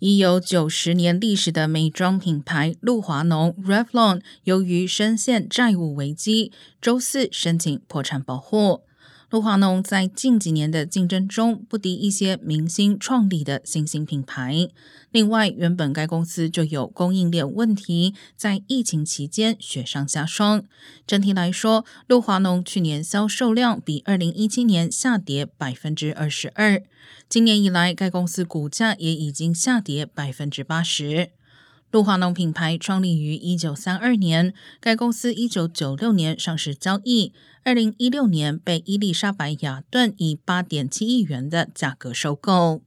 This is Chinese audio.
已有九十年历史的美妆品牌露华浓 （Revlon） 由于深陷债务危机，周四申请破产保护。露华浓在近几年的竞争中不敌一些明星创立的新兴品牌。另外，原本该公司就有供应链问题，在疫情期间雪上加霜。整体来说，露华浓去年销售量比二零一七年下跌百分之二十二。今年以来，该公司股价也已经下跌百分之八十。露华浓品牌创立于一九三二年，该公司一九九六年上市交易，二零一六年被伊丽莎白雅顿以八点七亿元的价格收购。